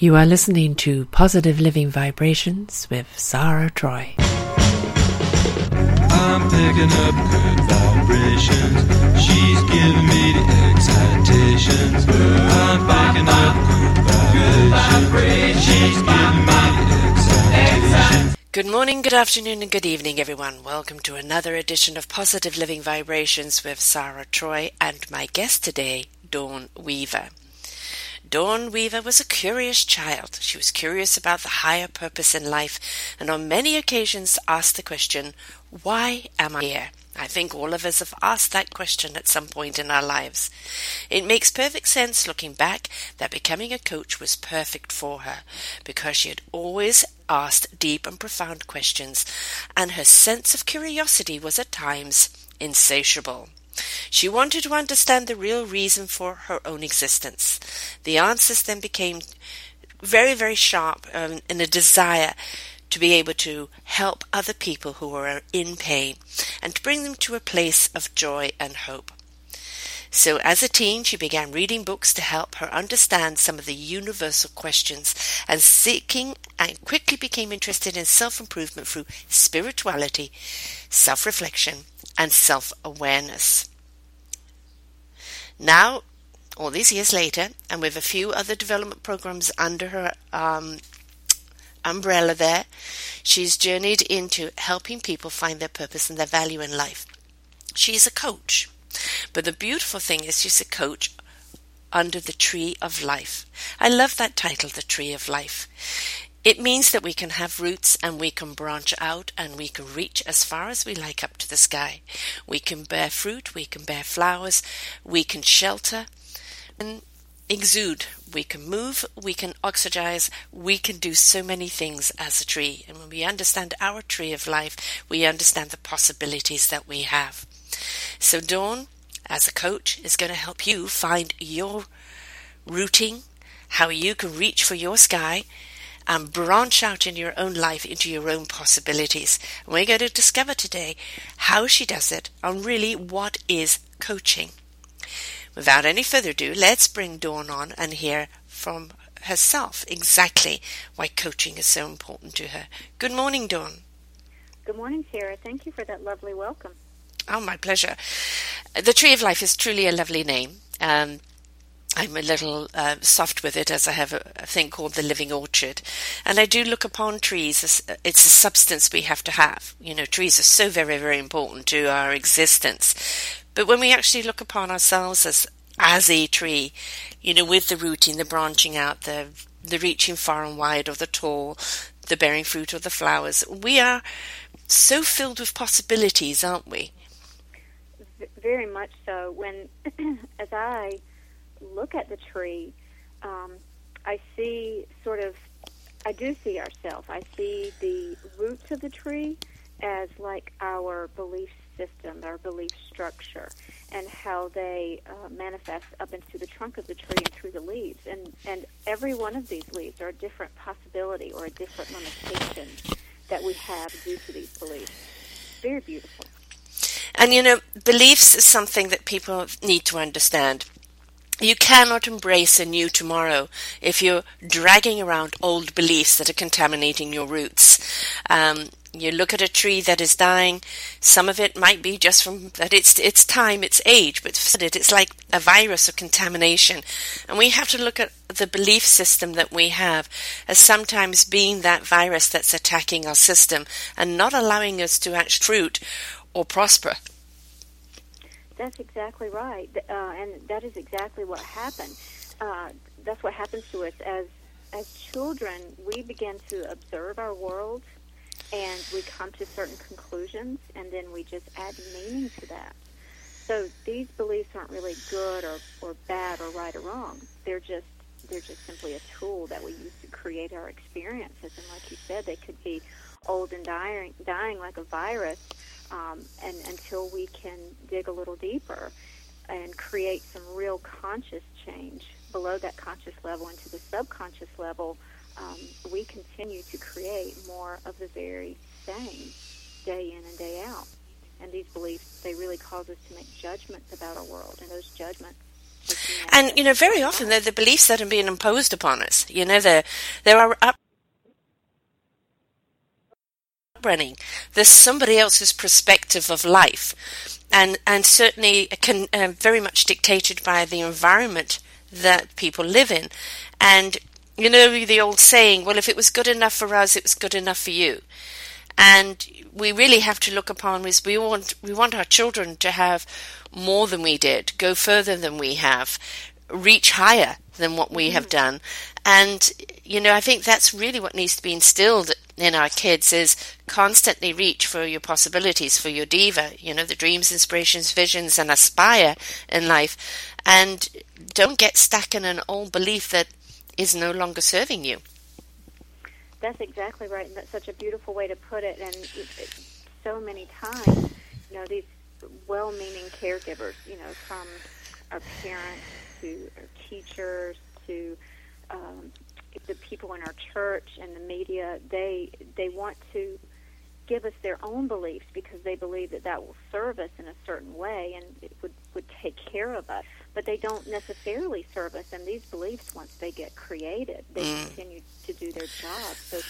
You are listening to Positive Living Vibrations with Sarah Troy. I'm picking up good vibrations. She's giving me the excitations. I'm picking up good vibrations. She's giving me the excitations. Good morning, good afternoon, and good evening, everyone. Welcome to another edition of Positive Living Vibrations with Sarah Troy and my guest today, Dawn Weaver. Dawn Weaver was a curious child. She was curious about the higher purpose in life and on many occasions asked the question, Why am I here? I think all of us have asked that question at some point in our lives. It makes perfect sense looking back that becoming a coach was perfect for her because she had always asked deep and profound questions and her sense of curiosity was at times insatiable. She wanted to understand the real reason for her own existence. The answers then became very, very sharp um, in a desire to be able to help other people who are in pain and to bring them to a place of joy and hope. So, as a teen, she began reading books to help her understand some of the universal questions and seeking and quickly became interested in self improvement through spirituality, self reflection, and self awareness. Now, all these years later, and with a few other development programs under her um, umbrella there, she's journeyed into helping people find their purpose and their value in life. She's a coach. But the beautiful thing is she's a coach under the tree of life. I love that title, The Tree of Life. It means that we can have roots and we can branch out and we can reach as far as we like up to the sky. We can bear fruit, we can bear flowers, we can shelter and exude. We can move, we can oxygize, we can do so many things as a tree. And when we understand our tree of life, we understand the possibilities that we have. So Dawn, as a coach, is going to help you find your rooting, how you can reach for your sky, and branch out in your own life into your own possibilities. And we're going to discover today how she does it and really what is coaching. Without any further ado, let's bring Dawn on and hear from herself exactly why coaching is so important to her. Good morning, Dawn. Good morning, Sarah. Thank you for that lovely welcome. Oh, my pleasure. The Tree of Life is truly a lovely name. Um, I'm a little uh, soft with it as I have a, a, thing called the living orchard. And I do look upon trees as it's a substance we have to have. You know, trees are so very, very important to our existence. But when we actually look upon ourselves as, as a tree, you know, with the rooting, the branching out, the, the reaching far and wide or the tall, the bearing fruit or the flowers, we are so filled with possibilities, aren't we? Very much so. When, as I look at the tree, um, I see sort of, I do see ourselves. I see the roots of the tree as like our belief system, our belief structure, and how they uh, manifest up into the trunk of the tree and through the leaves. And, and every one of these leaves are a different possibility or a different limitation that we have due to these beliefs. Very beautiful. And you know, beliefs is something that people need to understand. You cannot embrace a new tomorrow if you're dragging around old beliefs that are contaminating your roots. Um, you look at a tree that is dying. Some of it might be just from that it's its time, its age, but it's like a virus of contamination. And we have to look at the belief system that we have as sometimes being that virus that's attacking our system and not allowing us to act fruit or prosper. That's exactly right, uh, and that is exactly what happened. Uh, that's what happens to us as as children. We begin to observe our world, and we come to certain conclusions, and then we just add meaning to that. So these beliefs aren't really good or, or bad or right or wrong. They're just they're just simply a tool that we use to create our experiences. And like you said, they could be old and dying, dying like a virus, um, and until we can dig a little deeper and create some real conscious change below that conscious level into the subconscious level, um, we continue to create more of the very same day in and day out. And these beliefs, they really cause us to make judgments about our world, and those judgments And you know, very often they're the beliefs that are being imposed upon us. You know, there there are up running. There's somebody else's perspective of life, and and certainly can uh, very much dictated by the environment that people live in. And you know the old saying, well, if it was good enough for us, it was good enough for you. And we really have to look upon is we want we want our children to have more than we did, go further than we have, reach higher than what we have done. And you know, I think that's really what needs to be instilled in our kids is constantly reach for your possibilities, for your diva, you know, the dreams, inspirations, visions, and aspire in life. And don't get stuck in an old belief that is no longer serving you. That's exactly right, and that's such a beautiful way to put it. And so many times, you know, these well-meaning caregivers, you know, from our parents to our teachers to um, the people in our church and the media, they they want to give us their own beliefs because they believe that that will serve us in a certain way and it would would take care of us. But they don't necessarily serve us, and these beliefs, once they get created, they mm. continue to do their job. So,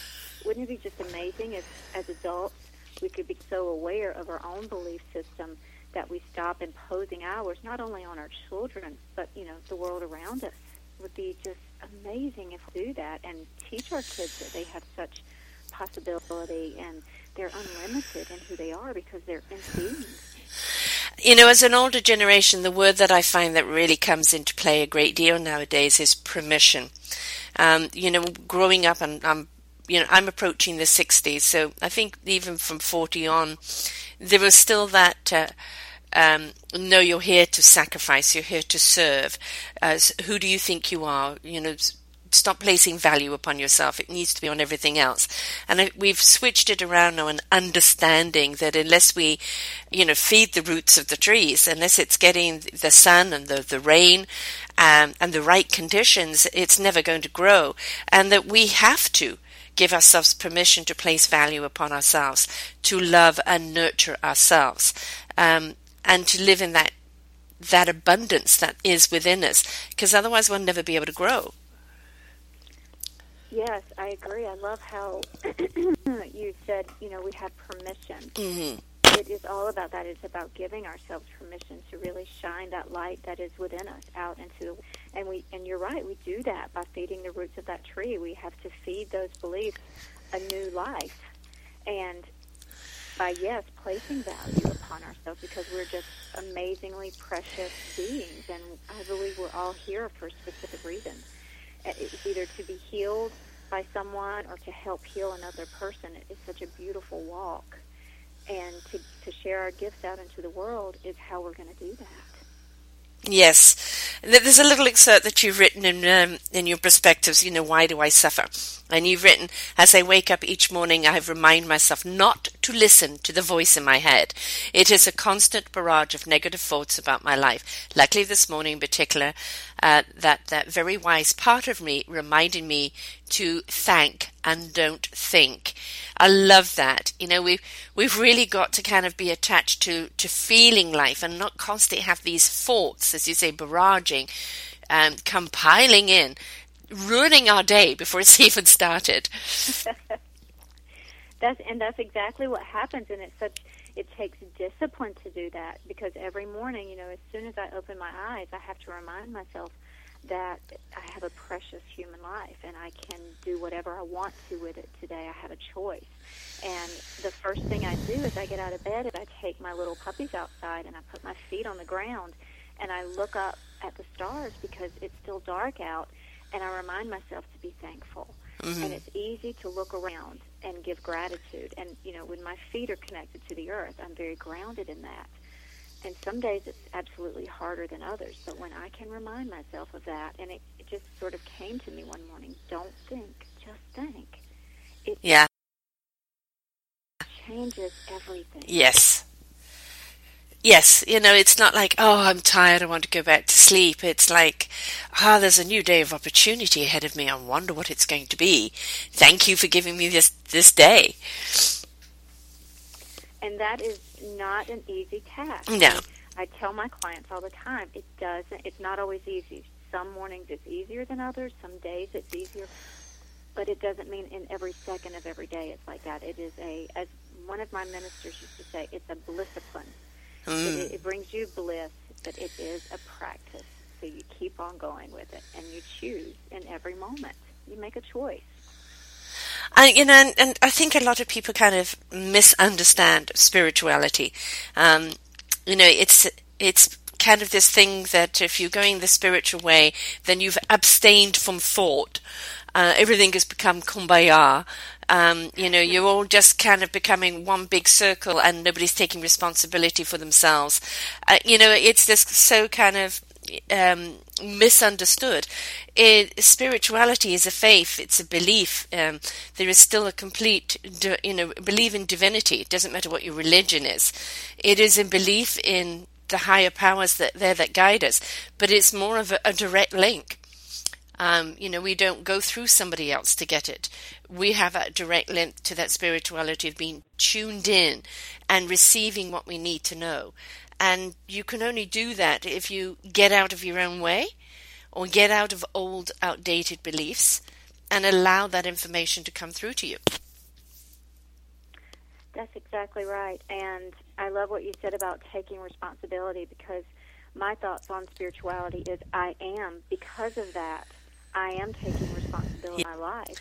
wouldn't it be just amazing if, as adults, we could be so aware of our own belief system that we stop imposing ours not only on our children but you know the world around us? It would be just amazing if we do that and teach our kids that they have such possibility and they're unlimited in who they are because they're in. You know, as an older generation, the word that I find that really comes into play a great deal nowadays is permission. Um, you know, growing up, and I'm, you know, I'm approaching the 60s, so I think even from 40 on, there was still that. Uh, um, no, you're here to sacrifice. You're here to serve. As who do you think you are? You know, stop placing value upon yourself. It needs to be on everything else. And we've switched it around now and understanding that unless we, you know, feed the roots of the trees, unless it's getting the sun and the, the rain um, and the right conditions, it's never going to grow. And that we have to give ourselves permission to place value upon ourselves, to love and nurture ourselves, um, and to live in that that abundance that is within us, because otherwise we'll never be able to grow. Yes, I agree. I love how you said, you know, we have permission. Mm-hmm. It is all about that. It's about giving ourselves permission to really shine that light that is within us out into the and we and you're right, we do that by feeding the roots of that tree. We have to feed those beliefs a new life. And by yes, placing value upon ourselves because we're just amazingly precious beings and I believe we're all here for a specific reason uh, it's either to be healed by someone or to help heal another person. It's such a beautiful walk. And to, to share our gifts out into the world is how we're going to do that. Yes. There's a little excerpt that you've written in, um, in your perspectives, you know, why do I suffer? And you've written, as I wake up each morning, I remind myself not to listen to the voice in my head. It is a constant barrage of negative thoughts about my life. Luckily, this morning in particular, uh, that, that very wise part of me reminded me to thank and don't think. I love that. You know, we've, we've really got to kind of be attached to, to feeling life and not constantly have these thoughts, as you say, barraging, um, compiling in ruining our day before it's even started. that's and that's exactly what happens, and it's such. It takes discipline to do that because every morning, you know, as soon as I open my eyes, I have to remind myself that I have a precious human life and I can do whatever I want to with it today. I have a choice. And the first thing I do is I get out of bed and I take my little puppies outside and I put my feet on the ground and I look up at the stars because it's still dark out and I remind myself to be thankful. Mm-hmm. And it's easy to look around and give gratitude. And, you know, when my feet are connected to the earth, I'm very grounded in that. And some days it's absolutely harder than others. But when I can remind myself of that, and it, it just sort of came to me one morning don't think, just think. It yeah. changes everything. Yes yes, you know, it's not like, oh, I'm tired, I want to go back to sleep. It's like, ah, oh, there's a new day of opportunity ahead of me. I wonder what it's going to be. Thank you for giving me this, this day. And that is not an easy task. No. I tell my clients all the time, it doesn't. It's not always easy. Some mornings it's easier than others. Some days it's easier, but it doesn't mean in every second of every day it's like that. It is a, as one of my ministers used to say, it's a blissipline. Mm. It, it brings you bliss, but it is a practice. So you keep on going with it, and you choose in every moment. You make a choice. I, you know, and, and I think a lot of people kind of misunderstand spirituality. Um, you know, it's it's kind of this thing that if you're going the spiritual way, then you've abstained from thought. Uh, everything has become kumbaya. Um, you know, you're all just kind of becoming one big circle, and nobody's taking responsibility for themselves. Uh, you know, it's this so kind of um, misunderstood. It, spirituality is a faith; it's a belief. Um, there is still a complete, you know, believe in divinity. It doesn't matter what your religion is. It is a belief in the higher powers that there that guide us, but it's more of a, a direct link. Um, you know, we don't go through somebody else to get it. We have a direct link to that spirituality of being tuned in and receiving what we need to know. And you can only do that if you get out of your own way or get out of old, outdated beliefs and allow that information to come through to you. That's exactly right. And I love what you said about taking responsibility because my thoughts on spirituality is I am, because of that, I am taking responsibility in my life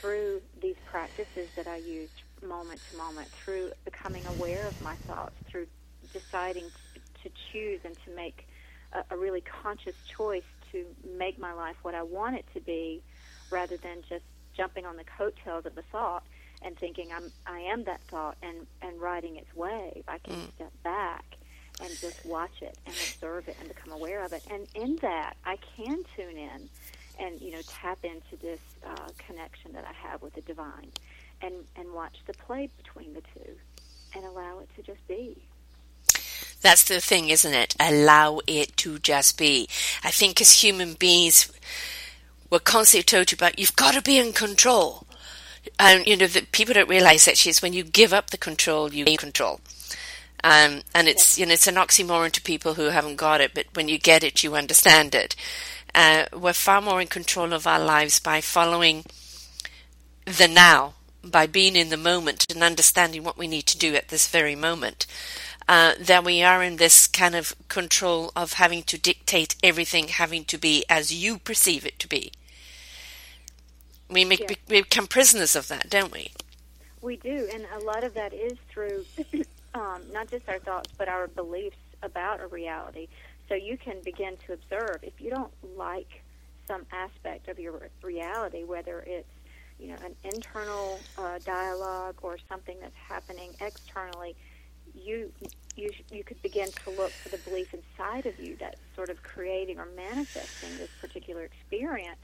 through these practices that I use moment to moment, through becoming aware of my thoughts, through deciding to choose and to make a, a really conscious choice to make my life what I want it to be rather than just jumping on the coattails of the thought and thinking I'm I am that thought and and riding its wave. I can Mm. step back and just watch it and observe it and become aware of it. And in that, I can tune in and you know tap into this uh, connection that I have with the divine, and and watch the play between the two, and allow it to just be. That's the thing, isn't it? Allow it to just be. I think as human beings, we're constantly told about you've got to be in control. And you know that people don't realize actually it's when you give up the control, you gain control. Um, and it's you know it's an oxymoron to people who haven't got it, but when you get it, you understand it. Uh, we're far more in control of our lives by following the now, by being in the moment and understanding what we need to do at this very moment. Uh, than we are in this kind of control of having to dictate everything having to be as you perceive it to be. We make Yeah. we become prisoners of that, don't we? We do, and a lot of that is through um, not just our thoughts, but our beliefs about a reality. So you can begin to observe if you don't like some aspect of your reality, whether it's you know an internal uh, dialogue or something that's happening externally. You you you could begin to look for the belief inside of you that's sort of creating or manifesting this particular experience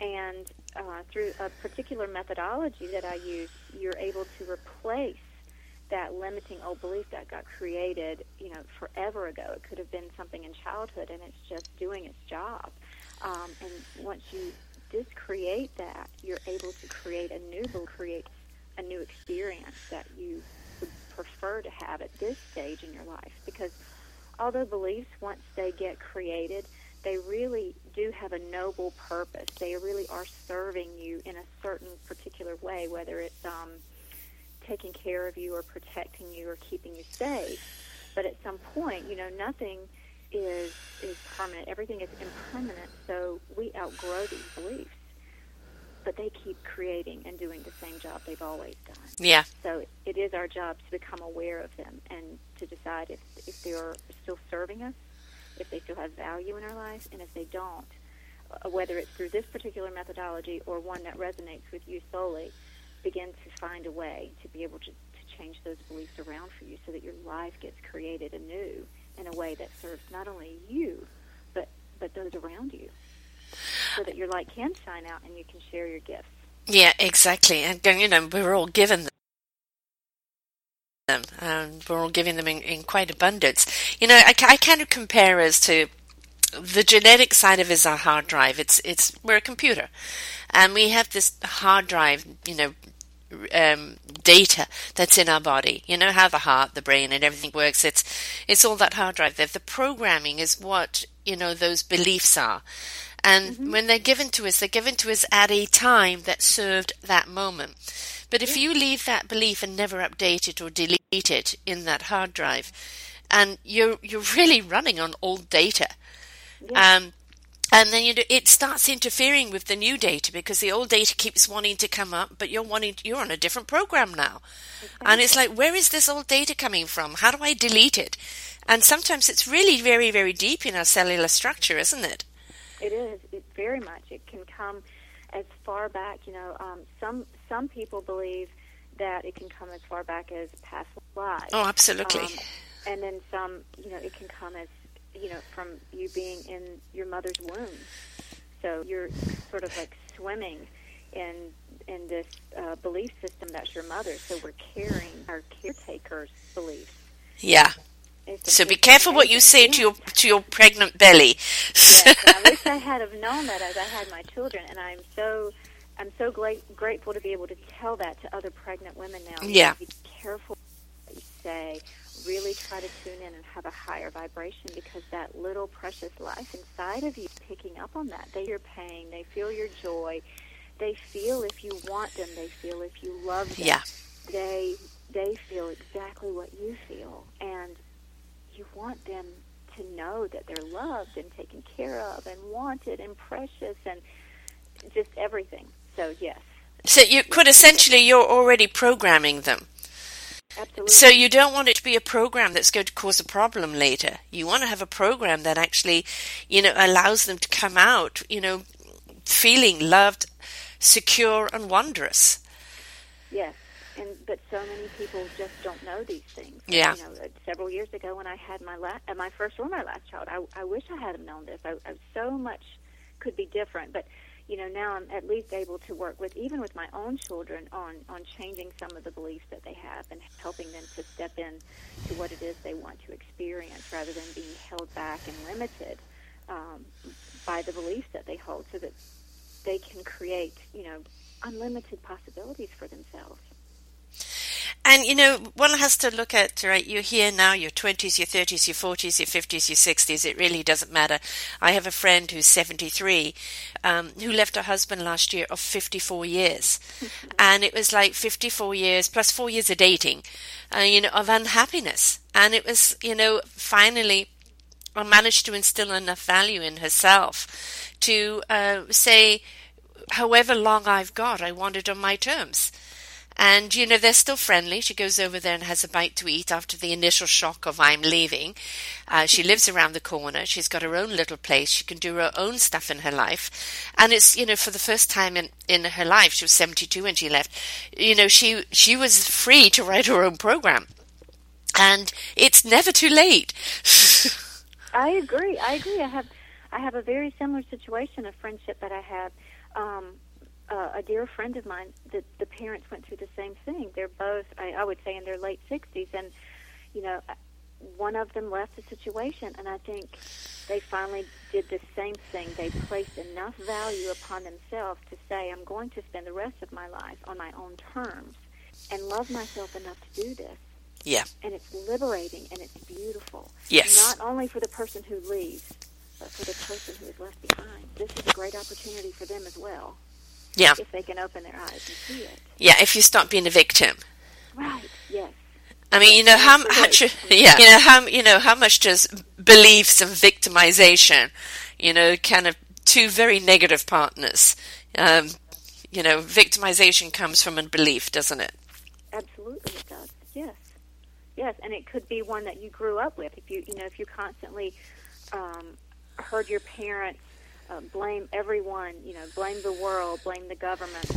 and uh, through a particular methodology that I use, you're able to replace that limiting old belief that got created, you know, forever ago. It could have been something in childhood, and it's just doing its job. Um, and once you discreate that, you're able to create a new belief, create a new experience that you prefer to have at this stage in your life. Because although beliefs, once they get created, they really do have a noble purpose. They really are serving you in a certain particular way, whether it's um, taking care of you or protecting you or keeping you safe. But at some point, you know, nothing is is permanent. Everything is impermanent. So we outgrow these beliefs, but they keep creating and doing the same job they've always done. Yeah. So it is our job to become aware of them and to decide if if they are still serving us, if they still have value in our life, and if they don't, uh, whether it's through this particular methodology or one that resonates with you solely, begin to find a way to be able to, to change those beliefs around for you so that your life gets created anew in a way that serves not only you, but but those around you, so that your light can shine out and you can share your gifts. Yeah, exactly. And you know, we're all given them. Um, we're all giving them in, in quite abundance. You know, I, I kind of compare us to the genetic side of it is our hard drive. It's it's we're a computer, and we have this hard drive. You know, um, data that's in our body. You know how the heart, the brain, and everything works. It's it's all that hard drive there. The programming is what you know those beliefs are. And mm-hmm. when they're given to us, they're given to us at a time that served that moment. But if yeah. you leave that belief and never update it or delete it in that hard drive, and you're you're really running on old data, yeah. um, and then you it starts interfering with the new data because the old data keeps wanting to come up, but you're wanting you're on a different program now, exactly. and it's like where is this old data coming from? How do I delete it? And sometimes it's really very very deep in our cellular structure, isn't it? It is. It very much. It can come as far back. You know, um, some some people believe that it can come as far back as past lives. Oh, absolutely. Um, and then some. You know, it can come as you know from you being in your mother's womb. So you're sort of like swimming in in this uh, belief system that's your mother. So we're carrying our caretaker's beliefs. Yeah. So be careful what you say to your to your pregnant belly. yes, I wish I had have known that as I had my children, and I'm so I'm so gla- grateful to be able to tell that to other pregnant women now. Yeah. Be careful what you say. Really try to tune in and have a higher vibration because that little precious life inside of you picking up on that. They hear pain. They feel your joy. They feel if you want them. They feel if you love them. Yeah. They they feel exactly what you feel, and you want them to know that they're loved and taken care of and wanted and precious and just everything. So yes. So you could essentially you're already programming them. Absolutely. So you don't want it to be a program that's going to cause a problem later. You want to have a program that actually, you know, allows them to come out, you know, feeling loved, secure and wondrous. Yes and but so many people just don't know these things. Yeah. You know, several years ago when I had my last, uh, my first or my last child, I, I wish I had known this. I, I so much could be different, but you know now I'm at least able to work with even with my own children on on changing some of the beliefs that they have and helping them to step in to what it is they want to experience rather than being held back and limited um, by the beliefs that they hold, so that they can create you know unlimited possibilities for themselves. And you know, one has to look at right. You're here now. Your twenties, your thirties, your forties, your fifties, your sixties. It really doesn't matter. I have a friend who's seventy-three, um, who left her husband last year of fifty-four years, and it was like fifty-four years plus four years of dating, uh, you know, of unhappiness. And it was, you know, finally, I managed to instill enough value in herself to uh, say, however long I've got, I want it on my terms. And, you know, they're still friendly. She goes over there and has a bite to eat after the initial shock of I'm leaving. Uh, she lives around the corner. She's got her own little place. She can do her own stuff in her life. And it's, you know, for the first time in, in her life, she was 72 when she left, you know, she, she was free to write her own program. And it's never too late. I agree. I agree. I have, I have a very similar situation, of friendship that I have. Um, uh, a dear friend of mine that the parents went through the same thing. They're both, I, I would say, in their late 60s, and you know, one of them left the situation, and I think they finally did the same thing. They placed enough value upon themselves to say, "I'm going to spend the rest of my life on my own terms and love myself enough to do this." Yeah. And it's liberating and it's beautiful. Yes. Not only for the person who leaves, but for the person who is left behind. This is a great opportunity for them as well. Yeah. If they can open their eyes and see it. Yeah, if you stop being a victim. Right. Yes. I mean, you know how much, yeah, you know how you know how much does beliefs and victimization, you know, kind of two very negative partners. Um, you know, victimization comes from a belief, doesn't it? Absolutely, it does. Yes, yes, and it could be one that you grew up with. If you, you know, if you constantly um, heard your parents uh, blame everyone, you know, blame the world, blame the government,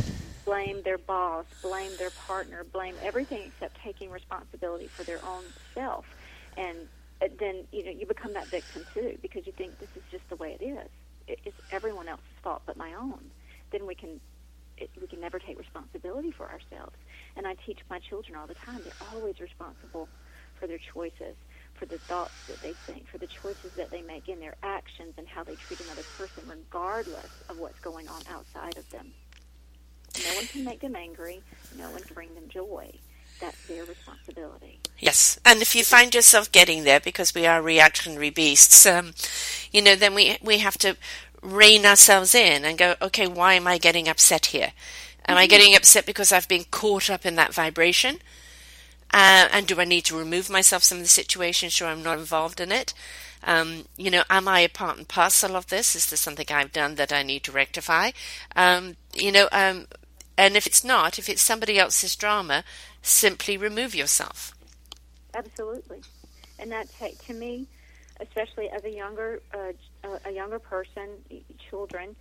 blame their boss, blame their partner, blame everything except taking responsibility for their own self. And uh, then, you know, you become that victim too because you think this is just the way it is. It's everyone else's fault but my own. Then we can it, we can never take responsibility for ourselves. And I teach my children all the time. They're always responsible for their choices for the thoughts that they think, for the choices that they make in their actions and how they treat another person, regardless of what's going on outside of them. No one can make them angry. No one can bring them joy. That's their responsibility. Yes, and if you find yourself getting there because we are reactionary beasts, um, you know, then we we have to rein ourselves in and go, okay, why am I getting upset here? Am I getting upset because I've been caught up in that vibration? Uh, and do I need to remove myself from the situation so I'm not involved in it? Um, you know, am I a part and parcel of this? Is this something I've done that I need to rectify? Um, you know, um, and if it's not, if it's somebody else's drama, simply remove yourself. Absolutely, and that to me, especially as a younger uh, a younger person, children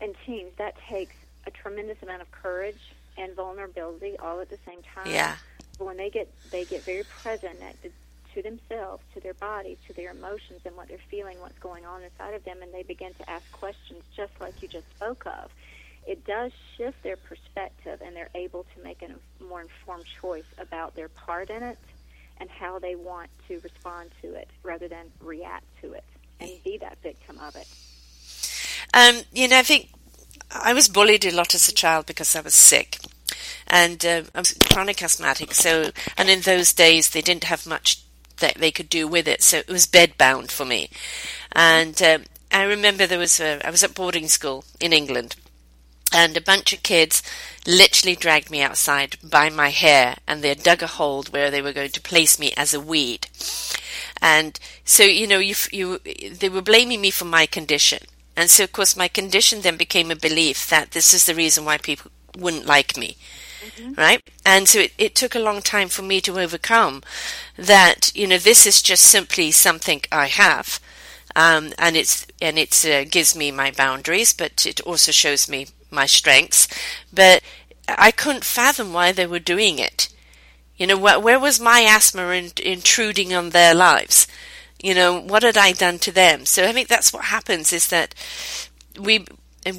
and teens, that takes a tremendous amount of courage and vulnerability all at the same time. Yeah. When they get they get very present at the, to themselves, to their bodies, to their emotions, and what they're feeling, what's going on inside of them, and they begin to ask questions, just like you just spoke of. It does shift their perspective, and they're able to make a more informed choice about their part in it and how they want to respond to it, rather than react to it and be that victim of it. Um, you know, I think I was bullied a lot as a child because I was sick. And uh, I was chronic asthmatic, so and in those days they didn't have much that they could do with it, so it was bedbound for me. And um, I remember there was a, I was at boarding school in England, and a bunch of kids literally dragged me outside by my hair, and they dug a hole where they were going to place me as a weed. And so, you know, you, you, they were blaming me for my condition. And so, of course, my condition then became a belief that this is the reason why people wouldn't like me. Mm-hmm. Right? And so it, it took a long time for me to overcome that, you know, this is just simply something I have. Um, and it's, and it uh, gives me my boundaries, but it also shows me my strengths. But I couldn't fathom why they were doing it. You know, where, where was my asthma in, intruding on their lives? You know, what had I done to them? So I think that's what happens is that we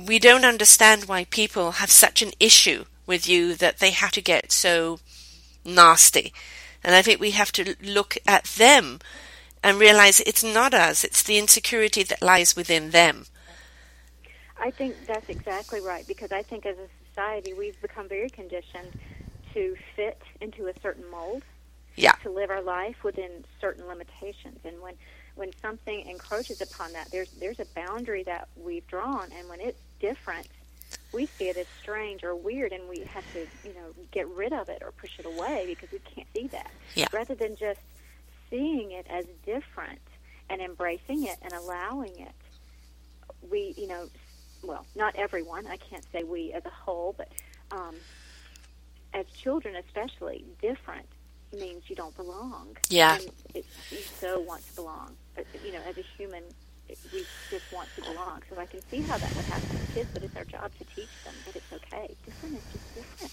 we don't understand why people have such an issue with you that they have to get so nasty. And I think we have to look at them and realize it's not us, it's the insecurity that lies within them. I think that's exactly right because I think as a society we've become very conditioned to fit into a certain mold. Yeah. To live our life within certain limitations, and when when something encroaches upon that, there's there's a boundary that we've drawn, and when it's different, we see it as strange or weird, and we have to you know get rid of it or push it away because we can't see that. Yeah. Rather than just seeing it as different and embracing it and allowing it, we you know, well, not everyone. I can't say we as a whole, but um, as children especially, different means you don't belong. Yeah. And it, you so want to belong. But, you know, as a human, we just want to belong. So I can see how that would happen to kids, but it's our job to teach them that it's okay. Different is just different.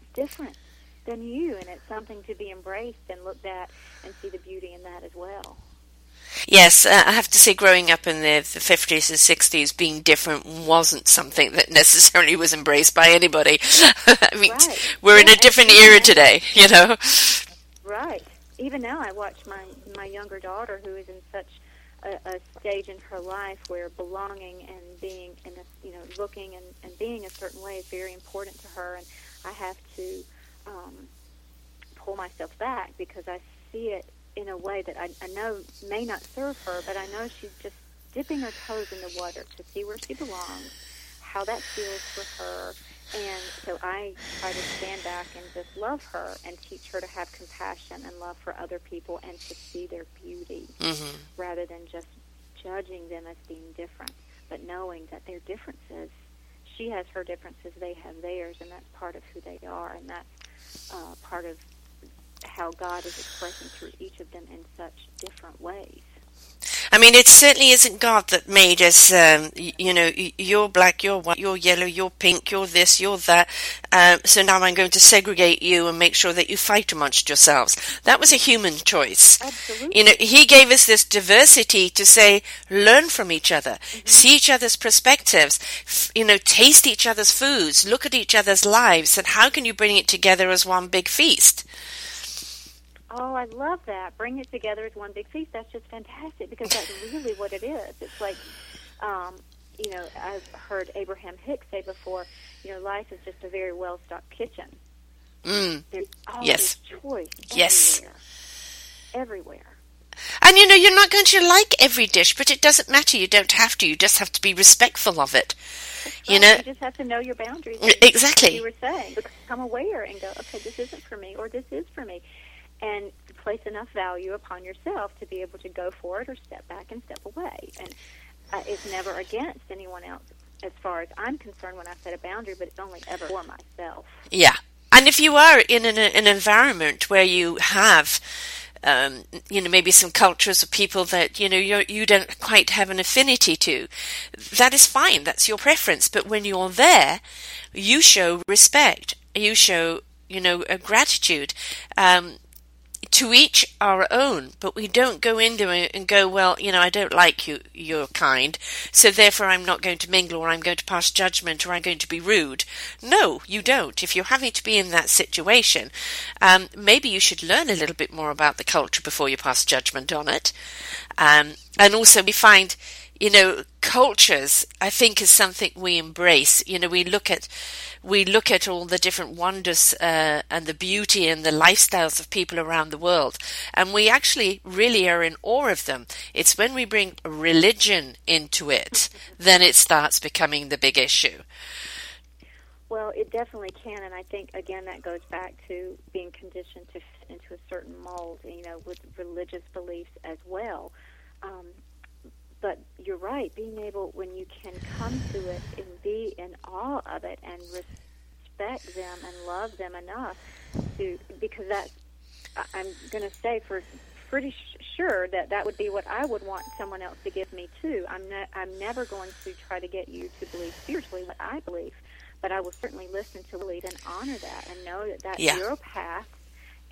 It's different than you, and it's something to be embraced and looked at and see the beauty in that as well. Yes, uh, I have to say, growing up in the, the 50s and 60s, being different wasn't something that necessarily was embraced by anybody. I mean, Right. we're in a different era today, you know? Right. Even now, I watch my my younger daughter, who is in such a, a stage in her life where belonging and being in a you know looking and, and being a certain way is very important to her, and I have to um, pull myself back because I see it in a way that I, I know may not serve her, but I know she's just dipping her toes in the water to see where she belongs, how that feels for her, and so I try to stand back and just love her and teach her to have compassion and love for other people and to see their beauty hmm rather than just judging them as being different, but knowing that their differences, she has her differences, they have theirs, and that's part of who they are, and that's uh, part of how God is expressing through each of them in such different ways. I mean, it certainly isn't God that made us, um, you know, you're black, you're white, you're yellow, you're pink, you're this, you're that. Um, so now I'm going to segregate you and make sure that you fight amongst yourselves. That was a human choice. Absolutely. You know, He gave us this diversity to say, learn from each other, see each other's perspectives, f- you know, taste each other's foods, look at each other's lives, and how can you bring it together as one big feast? Oh, I love that. Bring it together as one big feast. That's just fantastic because that's really what it is. It's like, um, you know, I've heard Abraham Hicks say before, you know, life is just a very well stocked kitchen. Mm. There's always Yes. choice Yes. everywhere. Everywhere. And you know, you're not going to like every dish, but it doesn't matter. You don't have to. You just have to be respectful of it. You Right, know, you just have to know your boundaries. Exactly. You were saying become aware and go, okay, this isn't for me, or this is for me, and place enough value upon yourself to be able to go for it or step back and step away. And uh, it's never against anyone else, as far as I'm concerned. When I set a boundary, but it's only ever for myself. Yeah. And if you are in an, an environment where you have, um, you know, maybe some cultures of people that, you know, you're, you don't quite have an affinity to, that is fine. That's your preference. But when you're there, you show respect. You show, you know, gratitude. Um, to each our own, but we don't go into it and go, well, you know, I don't like you, your kind, so therefore I'm not going to mingle or I'm going to pass judgment or I'm going to be rude. No, you don't. If you're having to be in that situation, um, maybe you should learn a little bit more about the culture before you pass judgment on it. Um, and also we find, you know, cultures, I think, is something we embrace. You know, we look at, we look at all the different wonders uh, and the beauty and the lifestyles of people around the world, and we actually really are in awe of them. It's when we bring religion into it, then it starts becoming the big issue. Well, it definitely can, and I think again that goes back to being conditioned to fit into a certain mold, you know, with religious beliefs as well. Um, but you're right, being able when you can come to it and be in awe of it and respect them and love them enough to because that I'm going to say for pretty sh- sure that that would be what I would want someone else to give me too. I'm ne- I'm never going to try to get you to believe spiritually what I believe, but I will certainly listen to believe and honor that and know that that's Yeah. your path.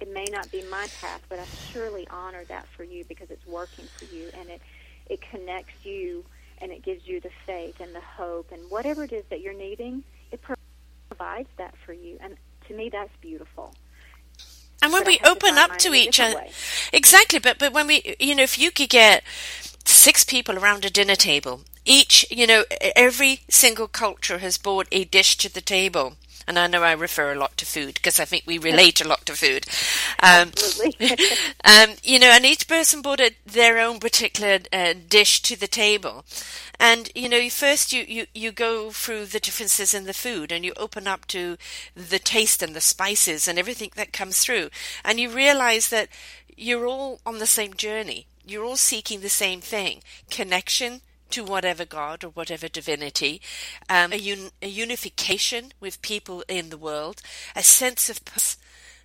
It may not be my path, but I surely honor that for you because it's working for you and it it connects you and it gives you the faith and the hope and whatever it is that you're needing, it provides that for you. And to me, that's beautiful. And when But we have to open up to each other, way. exactly. But but when we, you know, if you could get six people around a dinner table, each, you know, every single culture has brought a dish to the table. And I know I refer a lot to food because I think we relate a lot to food. Um, Absolutely. um, you know, and each person brought a, their own particular uh, dish to the table. And, you know, first you, you, you go through the differences in the food and you open up to the taste and the spices and everything that comes through. And you realize that you're all on the same journey. You're all seeking the same thing connection to whatever God or whatever divinity, um, a, un- a unification with people in the world, a sense of purpose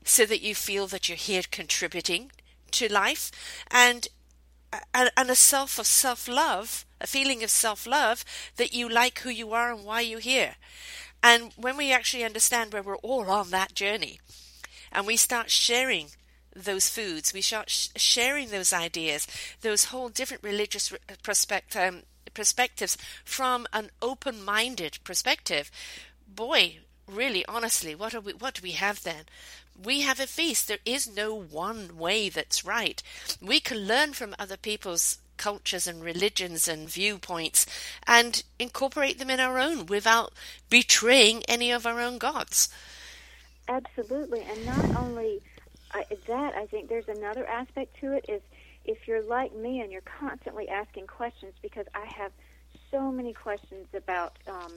so that you feel that you're here contributing to life and and, a self of self love, a feeling of self love that you like who you are and why you're here. And when we actually understand where we're all on that journey and we start sharing those foods, we start sh- sharing those ideas, those whole different religious re- prospect, um, perspectives from an open minded perspective, boy, really honestly, what are we what do we have then? We have a feast. There is no one way that's right. We can learn from other people's cultures and religions and viewpoints and incorporate them in our own without betraying any of our own gods. Absolutely, and not only that, I think there's another aspect to it is if you're like me and you're constantly asking questions because I have so many questions about um,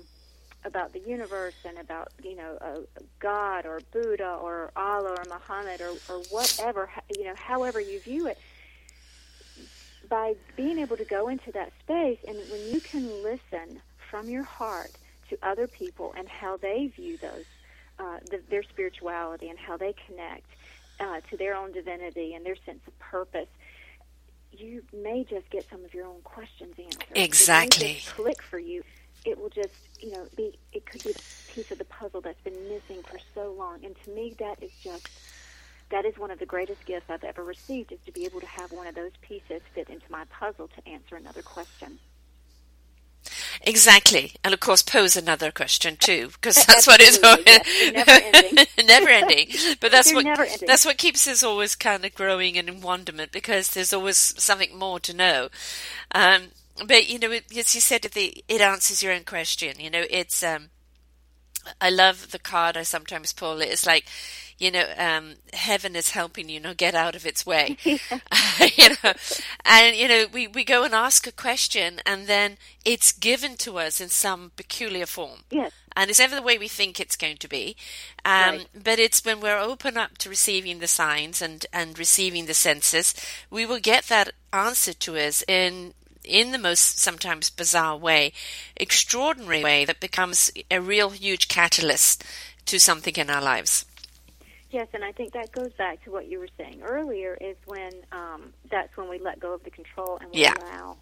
about the universe and about you know uh, God or Buddha or Allah or Muhammad or, or whatever you know however you view it. By being able to go into that space and when you can listen from your heart to other people and how they view those uh, the, their spirituality and how they connect uh, to their own divinity and their sense of purpose, you may just get some of your own questions answered. Exactly. click for you. It will just, you know, be. It could be the piece of the puzzle that's been missing for so long. And to me, that is just. That is one of the greatest gifts I've ever received is to be able to have one of those pieces fit into my puzzle to answer another question. Exactly, and of course pose another question too, because that's what yes. Never ending. never ending. But that's They're what never ending. that's what keeps us always kind of growing and in wonderment because there's always something more to know. Um, but you know, it, as you said, the, it answers your own question. You know, it's um, I love the card I sometimes pull. It's like, you know, um, heaven is helping you, know, get out of its way. you know, and you know, we, we go and ask a question, and then it's given to us in some peculiar form. Yes. And it's ever the way we think it's going to be. Um, Right. But it's when we're open up to receiving the signs and, and receiving the senses, we will get that answer to us in in the most sometimes bizarre way, extraordinary way that becomes a real huge catalyst to something in our lives. Yes, and I think that goes back to what you were saying earlier. Is when um, that's when we let go of the control and we Yeah. allow.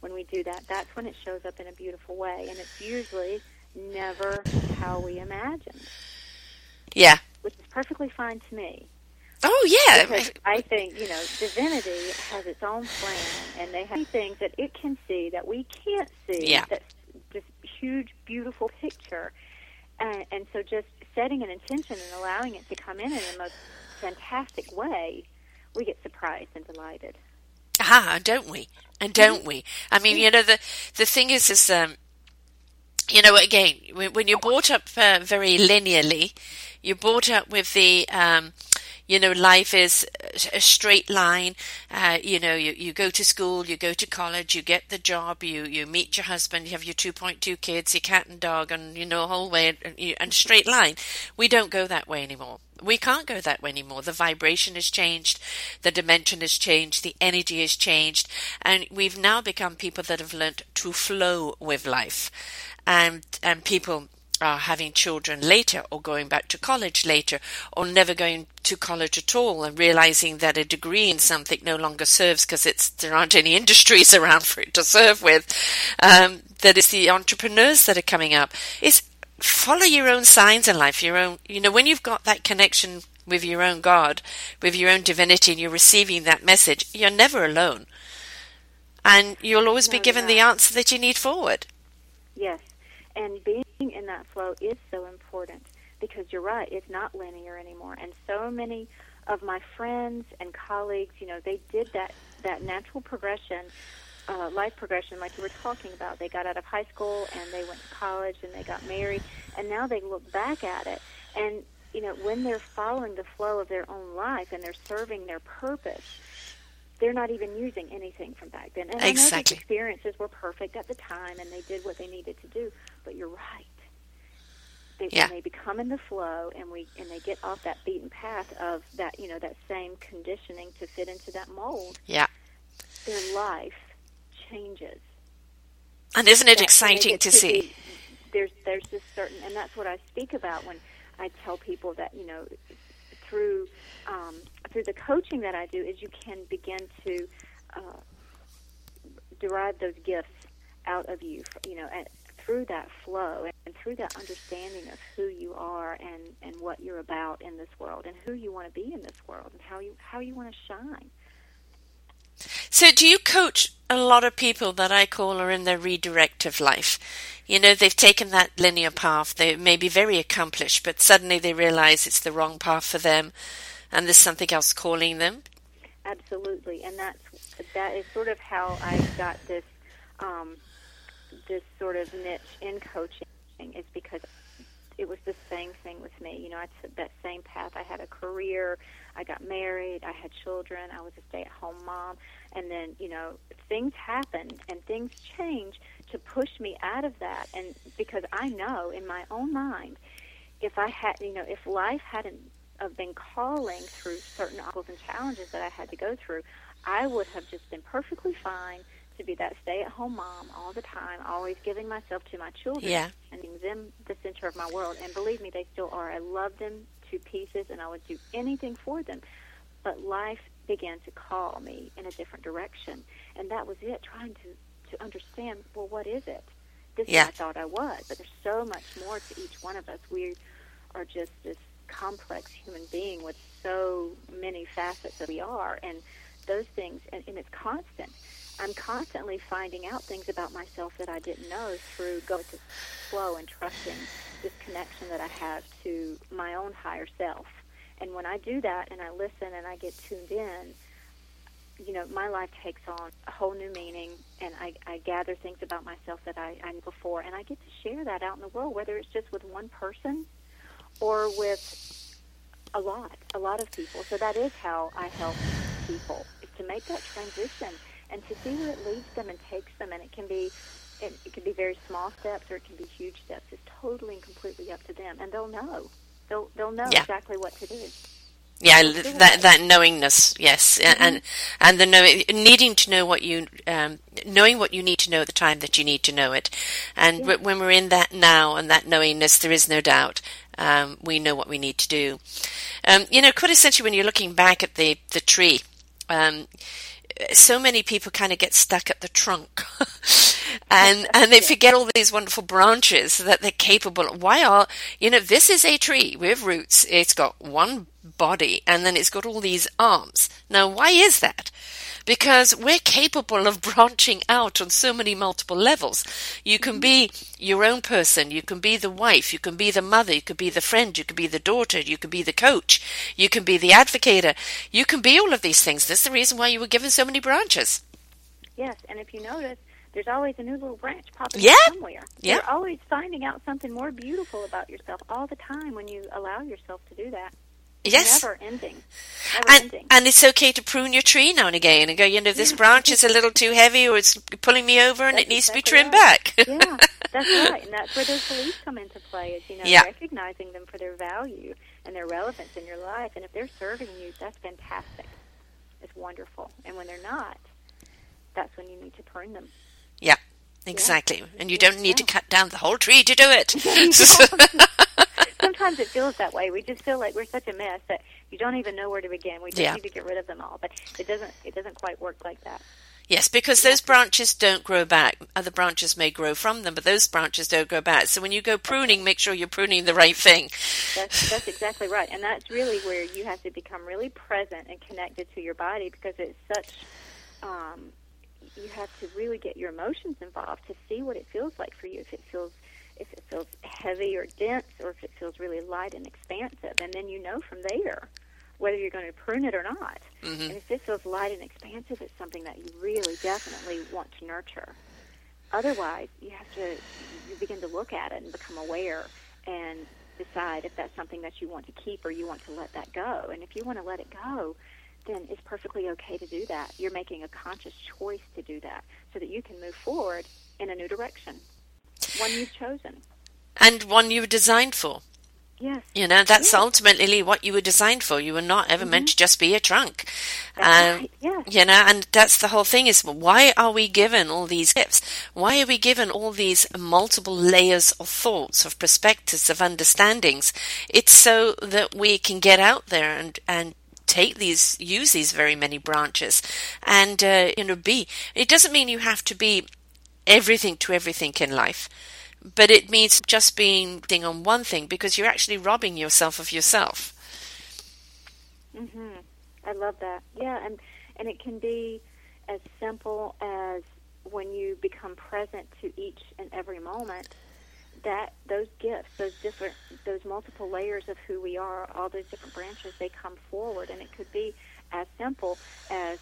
When we do that, that's when it shows up in a beautiful way, and it's usually never how we imagined, Yeah. which is perfectly fine to me. Oh yeah. Because I think you know divinity has its own plan, and they have things that it can see that we can't see. Yeah. That's this huge, beautiful picture, and, and so just setting an intention and allowing it to come in in the most fantastic way, we get surprised and delighted. Ah, don't we? And don't we? I mean, you know, the the thing is, is um, you know, again, when, when you're brought up uh, very linearly, you're brought up with the, um, you know, life is a straight line. Uh, you know, you, you go to school, you go to college, you get the job, you, you meet your husband, you have your 2.2 kids, your cat and dog, and, you know, a whole way, and, and straight line. We don't go that way anymore. We can't go that way anymore. The vibration has changed, the dimension has changed, the energy has changed, and we've now become people that have learnt to flow with life. And, and people are having children later or going back to college later or never going to college at all and realizing that a degree in something no longer serves because it's there aren't any industries around for it to serve with um, that it's the entrepreneurs that are coming up. It's follow your own signs in life your own you know when you've got that connection with your own god with your own divinity and you're receiving that message you're never alone. And you'll always be given you're the answer that you need forward. Yes, and being in that flow is so important because you're right, it's not linear anymore. And so many of my friends and colleagues, you know, they did that that natural progression, uh, life progression, like you were talking about. They got out of high school and they went to college and they got married, and now they look back at it and you know when they're following the flow of their own life and they're serving their purpose they're not even using anything from back then. And Exactly. these experiences were perfect at the time, and they did what they needed to do. But you're right. They, Yeah. When they become in the flow, and we and they get off that beaten path of that, you know, that same conditioning to fit into that mold, yeah their life changes. and isn't it That- exciting it- to see it- There's there's this certain, and that's what I speak about when I tell people that you know through um, through the coaching that I do is you can begin to uh, derive those gifts out of you, you know, and through that flow and through that understanding of who you are and and what you're about in this world and who you want to be in this world and how you how you want to shine. So, do you coach a lot of people that I call are in their redirective life? You know, they've taken that linear path. They may be very accomplished, but suddenly they realize it's the wrong path for them, and there's something else calling them. Absolutely, and that's that is sort of how I got this um, this sort of niche in coaching is because it was the same thing with me. You know, I took that same path. I had a career, I got married, I had children, I was a stay-at-home mom, and then you know things happened and things changed to push me out of that. And because I know in my own mind, if I had, you know, if life hadn't have been calling through certain obstacles and challenges that I had to go through, I would have just been perfectly fine to be that stay-at-home mom all the time, always giving myself to my children Yeah. and making them the center of my world. And believe me, they still are. I love them to pieces, and I would do anything for them. But life began to call me in a different direction, and that was it. Trying to to understand, well, what is it? This Yeah. is what I thought I was, but there's so much more to each one of us. We are just this complex human being with so many facets that we are, and those things, and, and it's constant. I'm constantly finding out things about myself that I didn't know through going to flow and trusting this connection that I have to my own higher self. And when I do that and I listen and I get tuned in, you know, my life takes on a whole new meaning, and I, I gather things about myself that I, I knew before, and I get to share that out in the world, whether it's just with one person or with a lot, a lot of people. So that is how I help people, is to make that transition and to see where it leads them and takes them, and it can be it, it can be very small steps or it can be huge steps. It's totally and completely up to them, and they'll know. They'll they'll know Yeah. exactly what to do. Yeah, Let's l- do that that knowingness, yes, A- and and the knowing, needing to know what you, um, knowing what you need to know at the time that you need to know it, and w- when we're in that now and that knowingness, there is no doubt um, we know what we need to do. Um, you know, quintessentially, when you're looking back at the the tree, um, so many people kind of get stuck at the trunk and and they forget all these wonderful branches that they're capable of. why are you know this is a tree with roots it's got one body and then it's got all these arms now why is that because we're capable of branching out on so many multiple levels. You can be your own person, you can be the wife, you can be the mother, you can be the friend, you can be the daughter, you can be the coach, you can be the advocator, you can be all of these things. That's the reason why you were given so many branches. Yes, and if you notice, there's always a new little branch popping Yeah. up somewhere. Yeah. You're always finding out something more beautiful about yourself all the time when you allow yourself to do that. Yes. Never ending. Never And, ending. and it's okay to prune your tree now and again and go, you know, this branch is a little too heavy or it's pulling me over and That's it needs to be trimmed right. back. yeah, that's right, and that's where those beliefs come into play. Is you know Yeah. recognizing them for their value and their relevance in your life, and if they're serving you, that's fantastic. It's wonderful, and when they're not, that's when you need to prune them. yeah, exactly. And you don't need to cut down the whole tree to do it. Sometimes it feels that way. We just feel like we're such a mess that you don't even know where to begin. We just Yeah. need to get rid of them all, but it doesn't. It doesn't quite work like that. Yes, because those branches don't grow back. Other branches may grow from them, but those branches don't grow back. So when you go pruning, make sure you're pruning the right thing. That's that's exactly right, and that's really where you have to become really present and connected to your body because it's such. Um, you have to really get your emotions involved to see what it feels like for you. If it feels if it feels heavy or dense, or if it feels really light and expansive, and then you know from there whether you're going to prune it or not. Mm-hmm. And if it feels light and expansive, it's something that you really definitely want to nurture. Otherwise, you have to you begin to look at it and become aware and decide if that's something that you want to keep or you want to let that go. And if you want to let it go, then it's perfectly okay to do that. You're making a conscious choice to do that so that you can move forward in a new direction, one you've chosen. And one you were designed for. Yes. You know, that's Yeah. ultimately what you were designed for. You were not ever meant to just be a trunk. Um, right. Yes. You know, and that's the whole thing is why are we given all these gifts? Why are we given all these multiple layers of thoughts, of perspectives, of understandings? It's so that we can get out there and, and take these, use these very many branches and, uh, you know, be. It doesn't mean you have to be everything to everything in life. But it means just being on one thing because you're actually robbing yourself of yourself. Mhm. I love that. Yeah, and and it can be as simple as when you become present to each and every moment that those gifts, those different those multiple layers of who we are, all those different branches they come forward and it could be as simple as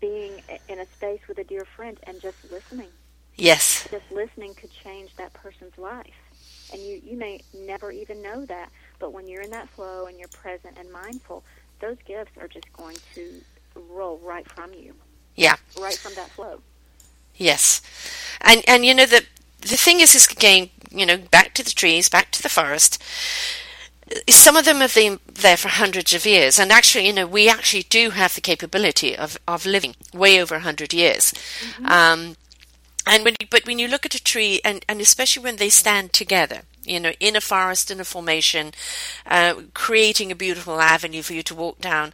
being in a space with a dear friend and just listening. Yes. Just listening could change that person's life. And you, you may never even know that. But when you're in that flow and you're present and mindful, those gifts are just going to roll right from you, Yeah. right from that flow. Yes. And and you know the the thing is is again, you know, back to the trees, back to the forest. Some of them have been there for hundreds of years, and actually, you know, we actually do have the capability of, of living way over a hundred years. Um, and when you, but when you look at a tree, and, and especially when they stand together, you know, in a forest, in a formation, uh, creating a beautiful avenue for you to walk down,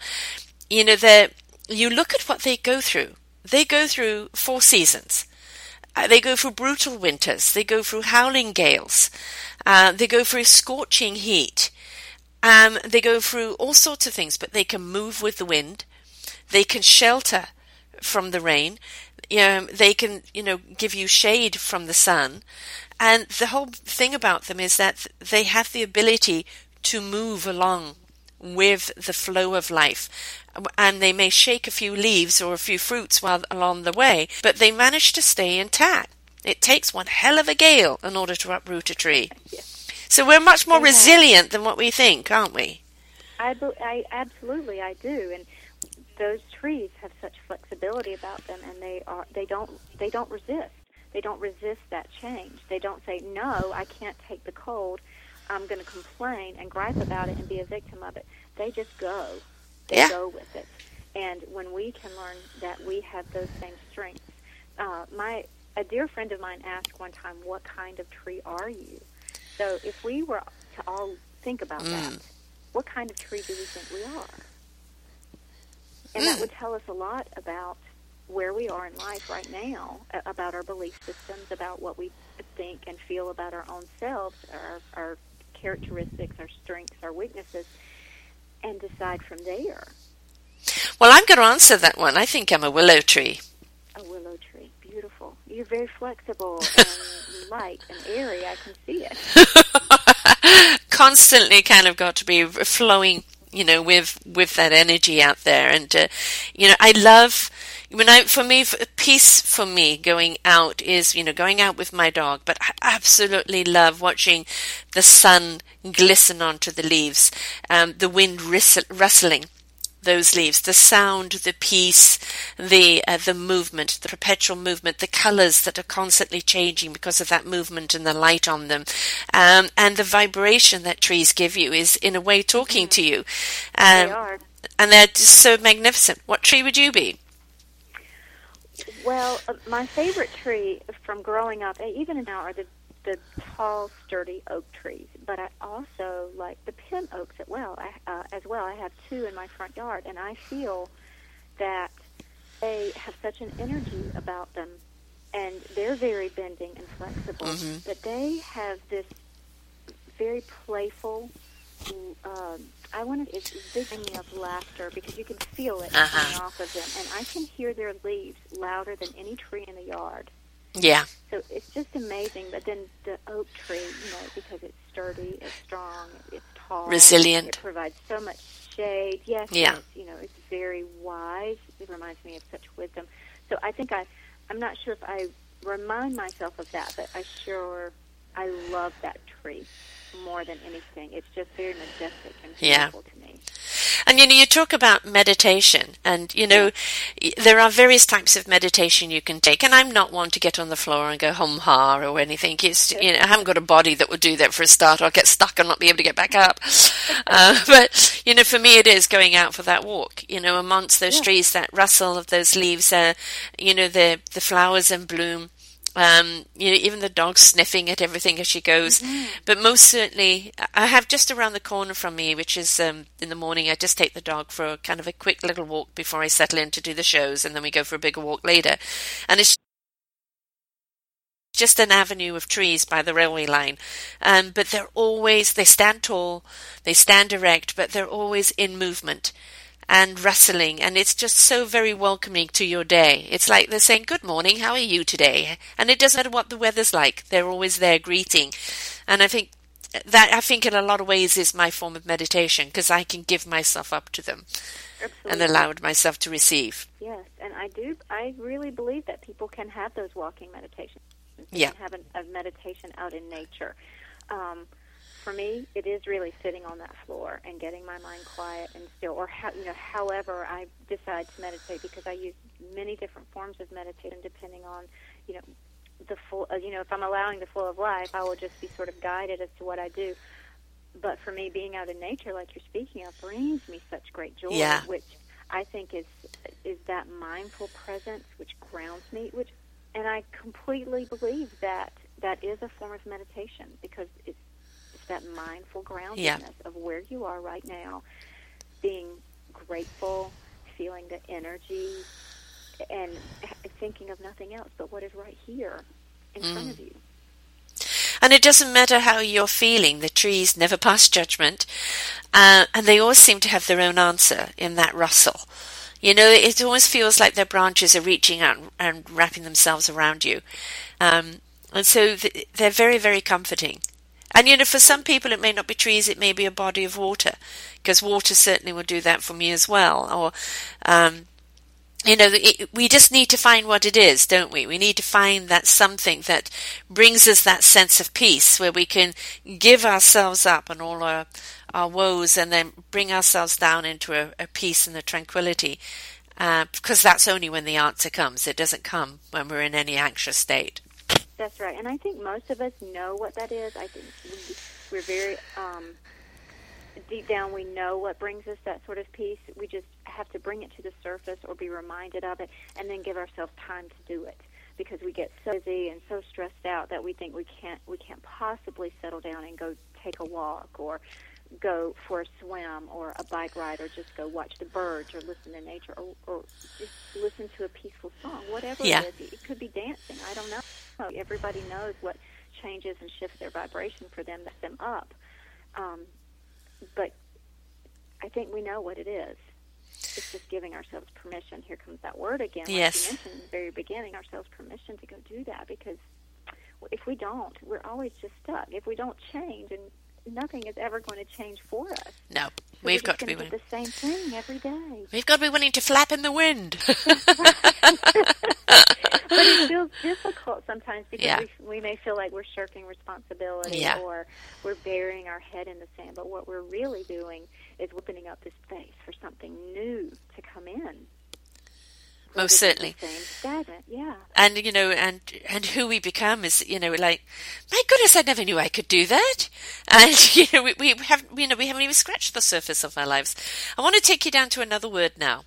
you know, the you look at what they go through. They go through four seasons. Uh, they go through brutal winters. They go through howling gales. Uh, they go through scorching heat. Um, they go through all sorts of things, but they can move with the wind. They can shelter from the rain. Um, they can, you know, give you shade from the sun. And the whole thing about them is that they have the ability to move along with the flow of life. And they may shake a few leaves or a few fruits while along the way, but they manage to stay intact. It takes one hell of a gale in order to uproot a tree. So we're much more resilient than what we think, aren't we? I, I absolutely I do, and those trees such flexibility about them, and they are they don't they don't resist. They don't resist that change. They don't say no, I can't take the cold. I'm going to complain and gripe about it and be a victim of it. They just go. They Yeah. go with it. And when we can learn that we have those same strengths, uh, my a dear friend of mine asked one time, "What kind of tree are you?" So if we were to all think about that, what kind of tree do we think we are? And that mm. would tell us a lot about where we are in life right now, about our belief systems, about what we think and feel about our own selves, our, our characteristics, our strengths, our weaknesses, and decide from there. Well, I'm going to answer that one. I think I'm a willow tree. A willow tree, beautiful. You're very flexible and light and airy. I can see it. Constantly kind of got to be flowing, you know, with with that energy out there, and uh, you know, I love. When I, for me, peace for me going out is, you know, going out with my dog, but I absolutely love watching the sun glisten onto the leaves, um, the wind rustling those leaves, the sound, the peace, the uh, the movement, the perpetual movement, the colours that are constantly changing because of that movement and the light on them, um, and the vibration that trees give you is in a way talking to you. They Um, are. and they're just so magnificent. What tree would you be? Well, uh, my favorite tree from growing up, even now, are the the tall, sturdy oak trees. But I also like the pin oaks as well. I, uh, as well, I have two in my front yard, and I feel that they have such an energy about them, and they're very bending and flexible. Mhm. But they have this very playful. Um, I want to. It's vision me of laughter because you can feel it Uh-huh. coming off of them, and I can hear their leaves louder than any tree in the yard. Yeah, So it's just amazing. But then the oak tree, you know, because it's sturdy, it's strong, it's tall, Resilient. It provides so much shade. Yes, Yeah. you know, it's very wise. It reminds me of such wisdom. So I think I, I'm not sure if I remind myself of that, but I sure, I love that tree more than anything. It's just very majestic and Yeah. beautiful to me. And you know, you talk about meditation, and you know, there are various types of meditation you can take. And I'm not one to get on the floor and go hum ha or anything. It's, you know, I haven't got a body that would do that for a start. I'll get stuck and not be able to get back up. Uh, but you know, for me, it is going out for that walk. You know, amongst those Yeah. trees, that rustle of those leaves, uh, you know, the the flowers in bloom. Um, you know, even the dog sniffing at everything as she goes. But most certainly, I have just around the corner from me, which is um, in the morning. I just take the dog for a kind of a quick little walk before I settle in to do the shows, and then we go for a bigger walk later. And it's just an avenue of trees by the railway line. Um, but they're always, they stand tall, they stand erect, but they're always in movement and rustling. And it's just so very welcoming to your day. It's like they're saying, Good morning, how are you today? And it doesn't matter what the weather's like, they're always there greeting. And I think that, I think in a lot of ways is my form of meditation because I can give myself up to them and Absolutely. allow myself to receive. Yes, and I do. I really believe that people can have those walking meditations. They Yeah. have a, a meditation out in nature. Um, for me, it is really sitting on that floor and getting my mind quiet and still, or how, you know, however I decide to meditate, because I use many different forms of meditation depending on, you know, the full. Uh, you know, if I'm allowing the flow of life, I will just be sort of guided as to what I do. But for me, being out in nature, like you're speaking of, brings me such great joy, Yeah. which I think is is that mindful presence which grounds me, which and I completely believe that that is a form of meditation because it's it's that mindful groundedness of where you are right now, being grateful, feeling the energy, and thinking of nothing else but what is right here in front of you. And it doesn't matter how you're feeling, the trees never pass judgment, uh, and they always seem to have their own answer in that rustle. You know, it always feels like their branches are reaching out and wrapping themselves around you. Um, and so th- they're very, very comforting. And you know, for some people, it may not be trees, it may be a body of water because water certainly will do that for me as well. Or, um, you know, it, we just need to find what it is, don't we? We need to find that something that brings us that sense of peace where we can give ourselves up and all our, our woes and then bring ourselves down into a, a peace and a tranquility. Uh, because that's only when the answer comes. It doesn't come when we're in any anxious state. That's right, and I think most of us know what that is. I think we, we're very um, deep down. We know what brings us that sort of peace. We just have to bring it to the surface or be reminded of it, and then give ourselves time to do it because we get so busy and so stressed out that we think we can't we can't possibly settle down and go take a walk or go for a swim or a bike ride or just go watch the birds or listen to nature or, or just listen to a peaceful song whatever Yeah. it is. It could be dancing. I don't know. Everybody knows what changes and shifts their vibration for them lift them up. Um, but i think we know what it is. It's just giving ourselves permission. Here comes that word again like Yes. you mentioned in the very beginning ourselves permission to go do that because if we don't we're always just stuck. If we don't change and nothing is ever going to change for us No, so we've got to be do the same thing every day. We've got to be willing to flap in the wind. But it feels difficult sometimes because Yeah. we, we may feel like we're shirking responsibility Yeah. or we're burying our head in the sand. But what we're really doing is opening up the space for something new to come in. Than certainly. Yeah. and you know, and and who we become is, you know, like, my goodness, I never knew I could do that. And you know, we, we haven't, you know, we haven't even scratched the surface of our lives. I want to take you down to another word now,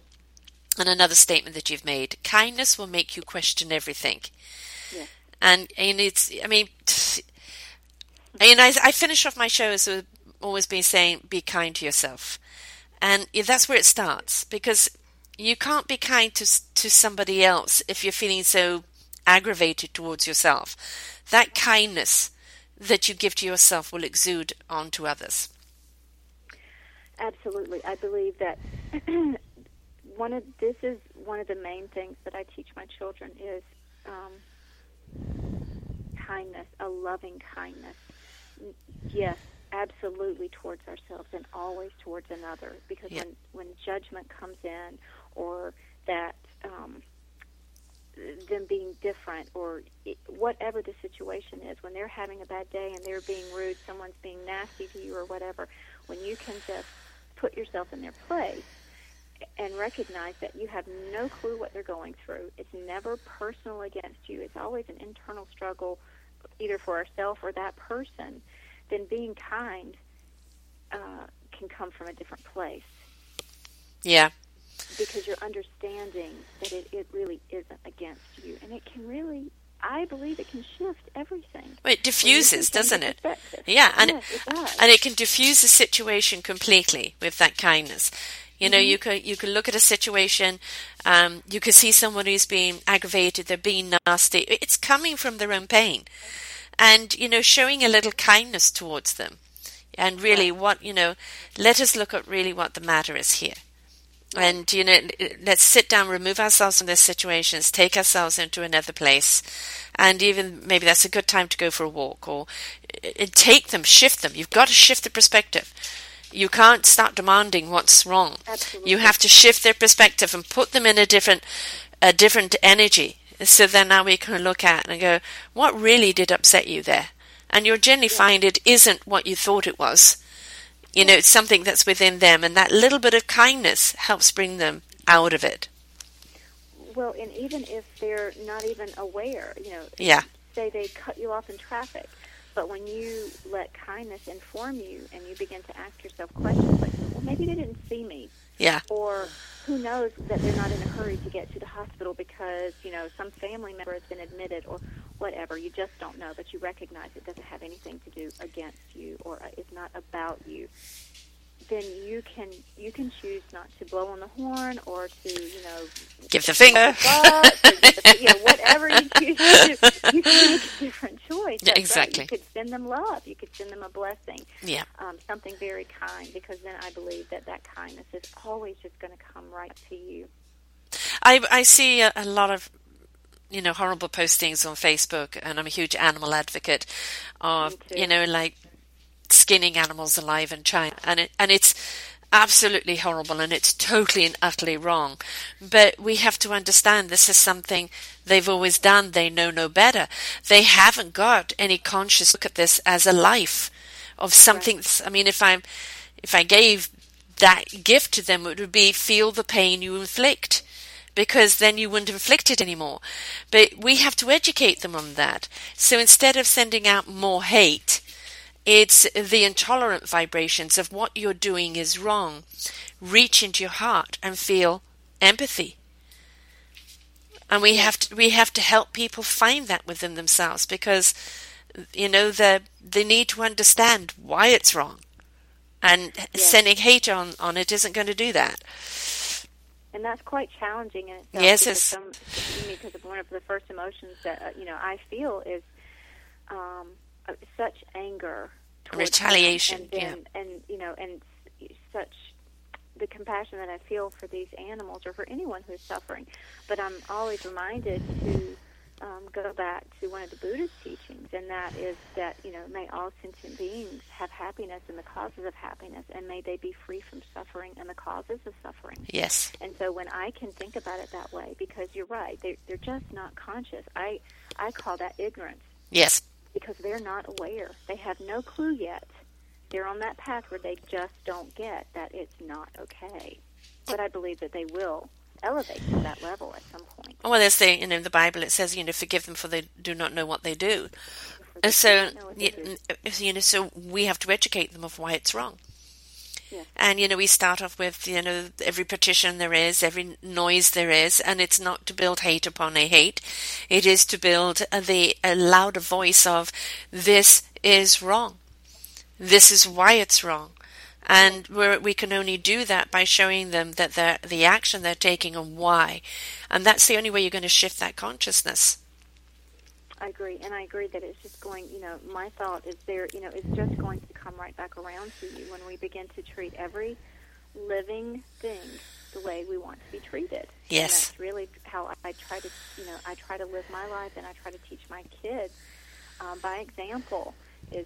and another statement that you've made. Kindness will make you question everything. Yes. And and it's, I mean, and I, I finish off my show as with always been saying, be kind to yourself, and yeah, that's where it starts because you can't be kind to to somebody else if you're feeling so aggravated towards yourself. That kindness that you give to yourself will exude onto others. Absolutely, I believe that one of this is one of the main things that I teach my children is um, kindness, a loving kindness. Yes, absolutely towards ourselves and always towards another. Because Yeah. when when judgment comes in, or that um, them being different, or whatever the situation is, when they're having a bad day and they're being rude, someone's being nasty to you, or whatever, when you can just put yourself in their place and recognize that you have no clue what they're going through. It's never personal against you. It's always an internal struggle, either for ourselves or that person. Then being kind uh, can come from a different place Yeah, because you're understanding that it, it really isn't against you, and it can really. I believe it can shift everything. Well, it can diffuses, doesn't it? Yeah, and yes, it does. and it can diffuse the situation completely with that kindness. You know, Mm-hmm. you could you could look at a situation, um, you could see someone who's being aggravated, they're being nasty. It's coming from their own pain, and you know, showing a little kindness towards them, and really, what you know, let us look at really what the matter is here. And you know, let's sit down, remove ourselves from those situations, take ourselves into another place, and even maybe that's a good time to go for a walk or uh, take them, shift them. You've got to shift the perspective. You can't start demanding what's wrong. Absolutely. You have to shift their perspective and put them in a different, a different energy. So then now we can look at and go, what really did upset you there? And you'll generally find it isn't what you thought it was. You know, it's something that's within them, and that little bit of kindness helps bring them out of it. Well, and even if they're not even aware, you know, Yeah. say they cut you off in traffic, but when you let kindness inform you and you begin to ask yourself questions like, well, maybe they didn't see me, Yeah. or who knows that they're not in a hurry to get to the hospital because, you know, some family member has been admitted or whatever. You just don't know, but you recognize it doesn't have anything to do against you or uh, is not about you. Then you can you can choose not to blow on the horn or to you know Give the finger. but, or the- you know, whatever you choose to do, you can make a different choice. That's right. Exactly. You could send them love. You could send them a blessing, Yeah. um, something very kind, because then I believe that that kindness is always just going to come right to you. I, I see a, a lot of you know horrible postings on Facebook, and I'm a huge animal advocate of you know like skinning animals alive in China, and it, and it's absolutely horrible and it's totally and utterly wrong. But we have to understand this is something they've always done. They know no better. They haven't got any conscious look at this as a life of something. Right. I mean, if I'm, if I gave that gift to them, it would be feel the pain you inflict because then you wouldn't inflict it anymore. But we have to educate them on that. So instead of sending out more hate, it's the intolerant vibrations of what you're doing is wrong. Reach into your heart and feel empathy. And we have to we have to help people find that within themselves because you know the they need to understand why it's wrong. And sending hate on, on it isn't going to do that. And that's quite challenging in itself. Yes, because, some, because one of the first emotions that uh, you know I feel is um, such anger retaliation and then, yeah. and you know and such the compassion that I feel for these animals or for anyone who's suffering. But I'm always reminded to um, go back to one of the Buddhist teachings, and that is that you know may all sentient beings have happiness and the causes of happiness, and may they be free from suffering and the causes of suffering. Yes. And so when I can think about it that way, because you're right, they they're just not conscious. I I call that ignorance. Yes because they're not aware. They have no clue yet. They're on that path where they just don't get that it's not okay. But I believe that they will elevate to that level at some point. Well, there's the you know in the Bible it says you know forgive them for they do not know what they do. And so you know so we have to educate them of why it's wrong. And, you know, we start off with, you know, every petition there is, every noise there is, and it's not to build hate upon a hate. It is to build a, the a louder voice of, this is wrong. This is why it's wrong. And we can only do that by showing them that the action they're taking and why. And that's the only way you're going to shift that consciousness. I agree, and I agree that it's just going. You know, my thought is there. You know, it's just going to come right back around to you when we begin to treat every living thing the way we want to be treated. Yes, and that's really how I try to. You know, I try to live my life, and I try to teach my kids um, by example. Is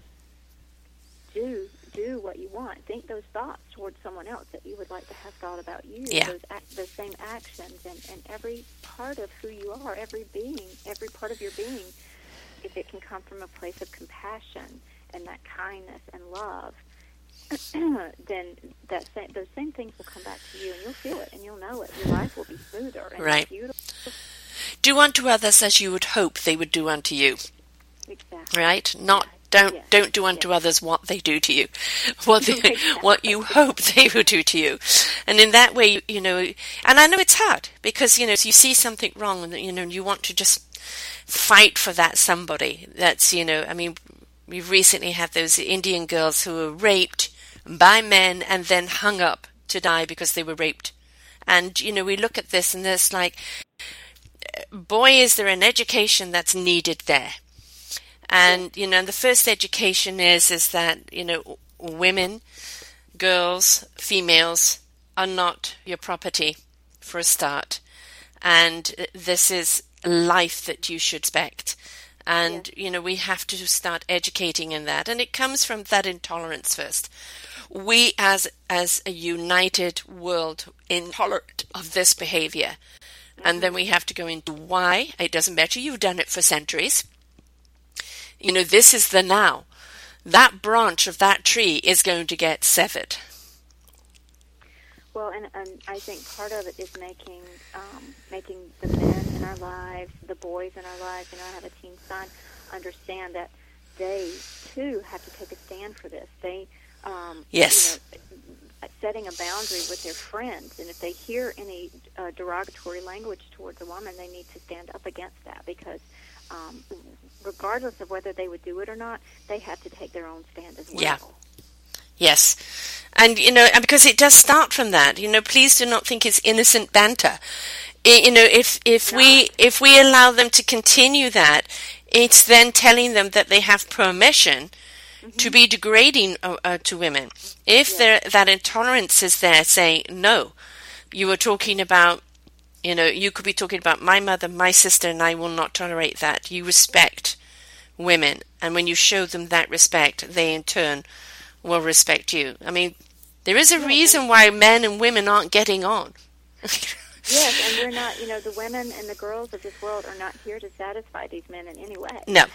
do do what you want. Think those thoughts towards someone else that you would like to have thought about you. Yeah. Those same actions and, and every part of who you are, every being, every part of your being, if it can come from a place of compassion and that kindness and love, then that same, those same things will come back to you, and you'll feel it, and you'll know it. Your life will be smoother and right. beautiful. Do unto others as you would hope they would do unto you. Exactly. Right? Not don't yes. don't do unto yes. others what they do to you, what they, exactly. what you hope they will do to you, and in that way, you know. And I know it's hard because you know if you see something wrong, and you know you want to just fight for that somebody. That's you know. I mean, we've recently had those Indian girls who were raped by men and then hung up to die because they were raped. And you know, we look at this and there's like, boy, is there an education that's needed there and you know, the first education is is that you know women, girls, females are not your property for a start, and this is life that you should expect. And you know, we have to start educating in that, and it comes from that intolerance first. We, as as a united world, intolerant of this behavior, and mm-hmm. then we have to go into why. It doesn't matter. You've done it for centuries. You know, this is the now. That branch of that tree is going to get severed. Well, and, and I think part of it is making um, making the men in our lives, the boys in our lives. You know, I have a teen son. Understand that they too have to take a stand for this. They, um, yes, you know, setting a boundary with their friends, and if they hear any uh, derogatory language towards a woman, they need to stand up against that because um, regardless of whether they would do it or not, they have to take their own stand as well. Yeah. Yes. And, you know, and because it does start from that, you know, please do not think it's innocent banter. you know, if, if no. we, if we allow them to continue that, it's then telling them that they have permission mm-hmm. to be degrading uh, uh, to women. If that intolerance is there, say, no, you were talking about you know, you could be talking about my mother, my sister, and I will not tolerate that. You respect women, and when you show them that respect, they in turn will respect you. I mean, There is a reason why men and women aren't getting on. Yes, and we're not, you know, the women and the girls of this world are not here to satisfy these men in any way. no.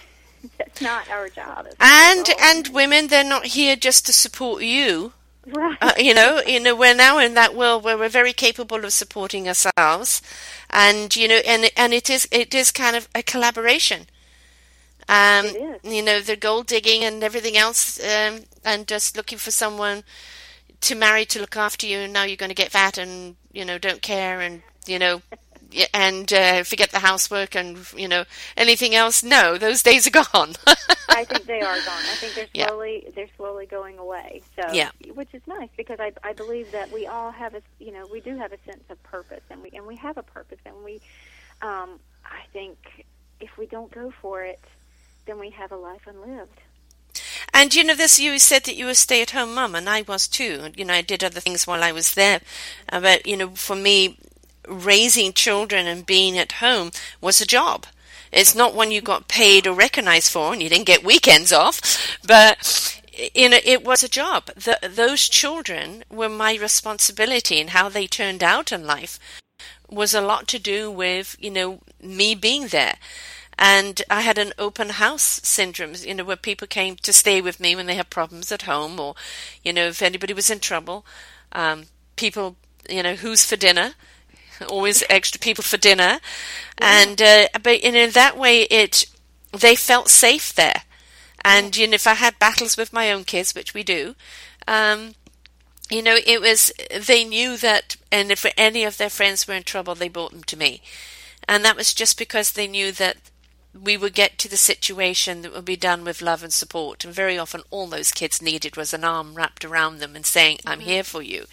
That's not our job. And and women, they're not here just to support you. Right. Uh, you know, you know, we're now in that world where we're very capable of supporting ourselves, and you know, and and it is it is kind of a collaboration. Um, It is. you know, the gold digging and everything else, um, and just looking for someone to marry to look after you, and now you're going to get fat and you know don't care and you know. And uh, forget the housework and you know anything else. No, those days are gone. I think they are gone. I think they're Yeah. slowly they're slowly going away. So Yeah. which is nice because I I believe that we all have a you know we do have a sense of purpose and we and we have a purpose and we um I think if we don't go for it then we have a life unlived. And you know, this you said that you were a stay-at-home mum, and I was too. You know, I did other things while I was there, Uh, but you know, for me, raising children and being at home was a job. It's not one you got paid or recognized for, and you didn't get weekends off, but you know, it was a job. The, those children were my responsibility, and how they turned out in life was a lot to do with you know me being there and I had an open house syndrome, you know, where people came to stay with me when they had problems at home, or you know, if anybody was in trouble, um, people, you know, who's for dinner, always extra people for dinner, and uh, but you know, that way it they felt safe there, and you know, if I had battles with my own kids, which we do, um, you know, it was they knew that, and if any of their friends were in trouble, they brought them to me, and that was just because they knew that we would get to the situation that would be done with love and support. And very often, all those kids needed was an arm wrapped around them and saying, "I'm here for you."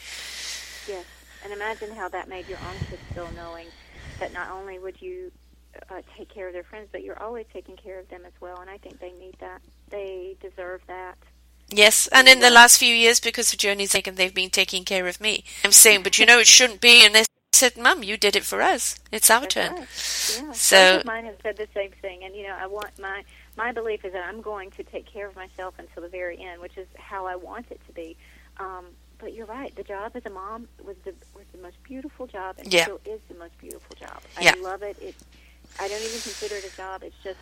Yes. And imagine how that made your own kids feel knowing that not only would you uh, take care of their friends, but you're always taking care of them as well. And I think they need that. They deserve that. Yes, and in the last few years, because of Journey's sake, they've been taking care of me. I'm saying, but you know, it shouldn't be. And they said, "Mum, you did it for us. It's our That's turn." right. Yeah. So- mine have said the same thing, and you know, I want my my belief is that I'm going to take care of myself until the very end, which is how I want it to be. Um, but you're right. The job as a mom was the was the most beautiful job, and Yeah. still is the most beautiful job. Yeah. I love it. It. I don't even consider it a job. It's just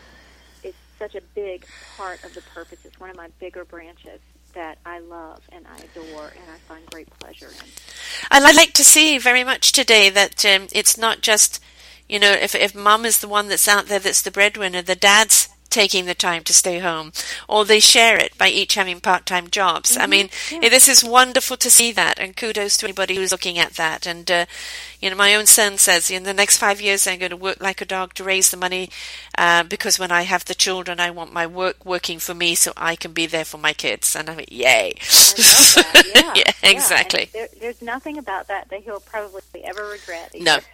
it's such a big part of the purpose. It's one of my bigger branches that I love and I adore and I find great pleasure in. And I'd like to see very much today that um, it's not just, you know, if if mum is the one that's out there that's the breadwinner, the dad's taking the time to stay home, or they share it by each having part-time jobs. I mean, yeah. this is wonderful to see that, and kudos to anybody who's looking at that. And uh, you know, my own son says, in the next five years, I'm going to work like a dog to raise the money, uh, because when I have the children, I want my work working for me so I can be there for my kids. And I mean, yay! Yeah, yeah, exactly. there, there's nothing about that that he'll probably ever regret. No, either.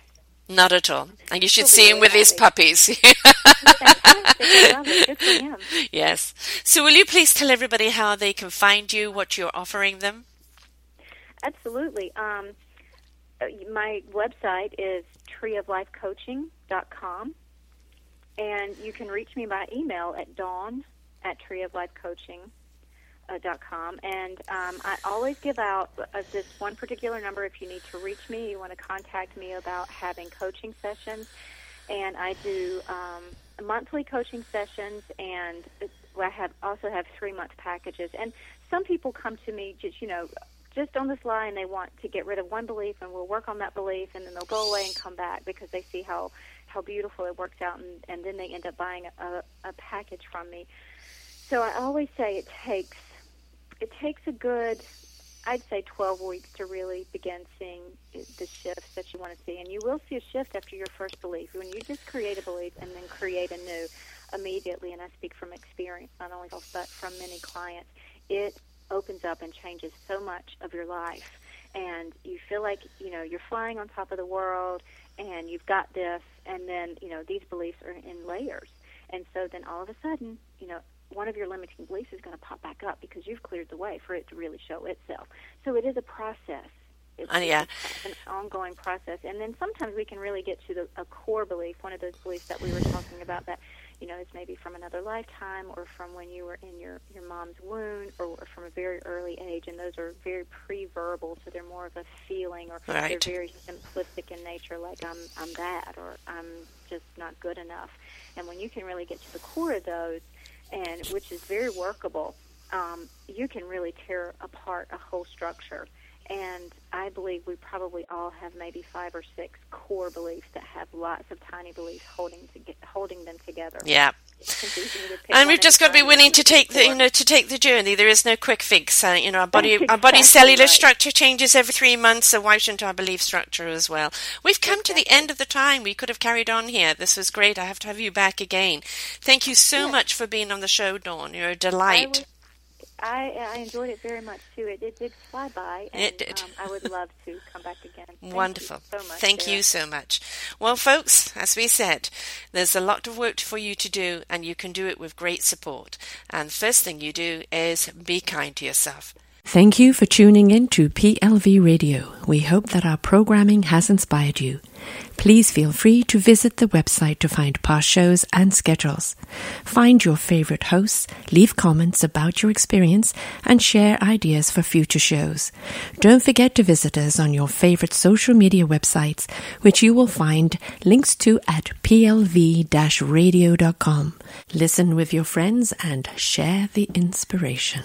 Not at all. And you should He'll see him with his puppies. Fantastic. I love it. Good for him. yes. So, will you please tell everybody how they can find you, what you're offering them? Absolutely. Um, my website is treeoflifecoaching.com, and you can reach me by email at dawn at treeoflifecoaching.com. Dot com. And um, I always give out uh, this one particular number if you need to reach me, you want to contact me about having coaching sessions. And I do um, monthly coaching sessions, and I have also have three month packages. And some people come to me just you know just on this line they want to get rid of one belief and we'll work on that belief and then they'll go away and come back because they see how how beautiful it works out and, and then they end up buying a, a package from me so i always say it takes it takes a good i'd say 12 weeks to really begin seeing the shifts that you want to see. And you will see a shift after your first belief. When you just create a belief and then create a new immediately and i speak from experience not only myself but from many clients it opens up and changes so much of your life. And you feel like you know you're flying on top of the world and you've got this and then you know these beliefs are in layers. And so then all of a sudden you know one of your limiting beliefs is going to pop back up because you've cleared the way for it to really show itself so it is a process it's, Uh, yeah. an ongoing process and then sometimes we can really get to the, a core belief one of those beliefs that we were talking about that you know, is maybe from another lifetime or from when you were in your, your mom's womb or, or from a very early age. And those are very pre-verbal, so they're more of a feeling or Right. they're very simplistic in nature, like I'm, I'm bad or I'm just not good enough. And when you can really get to the core of those, and which is very workable, um, you can really tear apart a whole structure. And I believe we probably all have maybe five or six core beliefs that have lots of tiny beliefs holding to get, holding them together. Yeah. It's easy to pick And we've just got to be willing to take the, you know, to take the journey. There is no quick fix. Uh, you know, our body, That's our body's cellular right. structure changes every three months, so why shouldn't our belief structure as well? We've come to the end of the time. We could have carried on here. This was great. I have to have you back again. Thank you so Yes. much for being on the show, Dawn. You're a delight. I I enjoyed it very much too. It, it did fly by, and It did. Um, I would love to come back again. Thank Wonderful. You so much. Thank Sarah. you so much. Well, folks, as we said, there's a lot of work for you to do, and you can do it with great support. And first thing you do is be kind to yourself. Thank you for tuning in to PLV Radio. We hope that our programming has inspired you. Please feel free to visit the website to find past shows and schedules. Find your favorite hosts, leave comments about your experience, and share ideas for future shows. Don't forget to visit us on your favorite social media websites, which you will find links to at plv-radio.com. Listen with your friends and share the inspiration.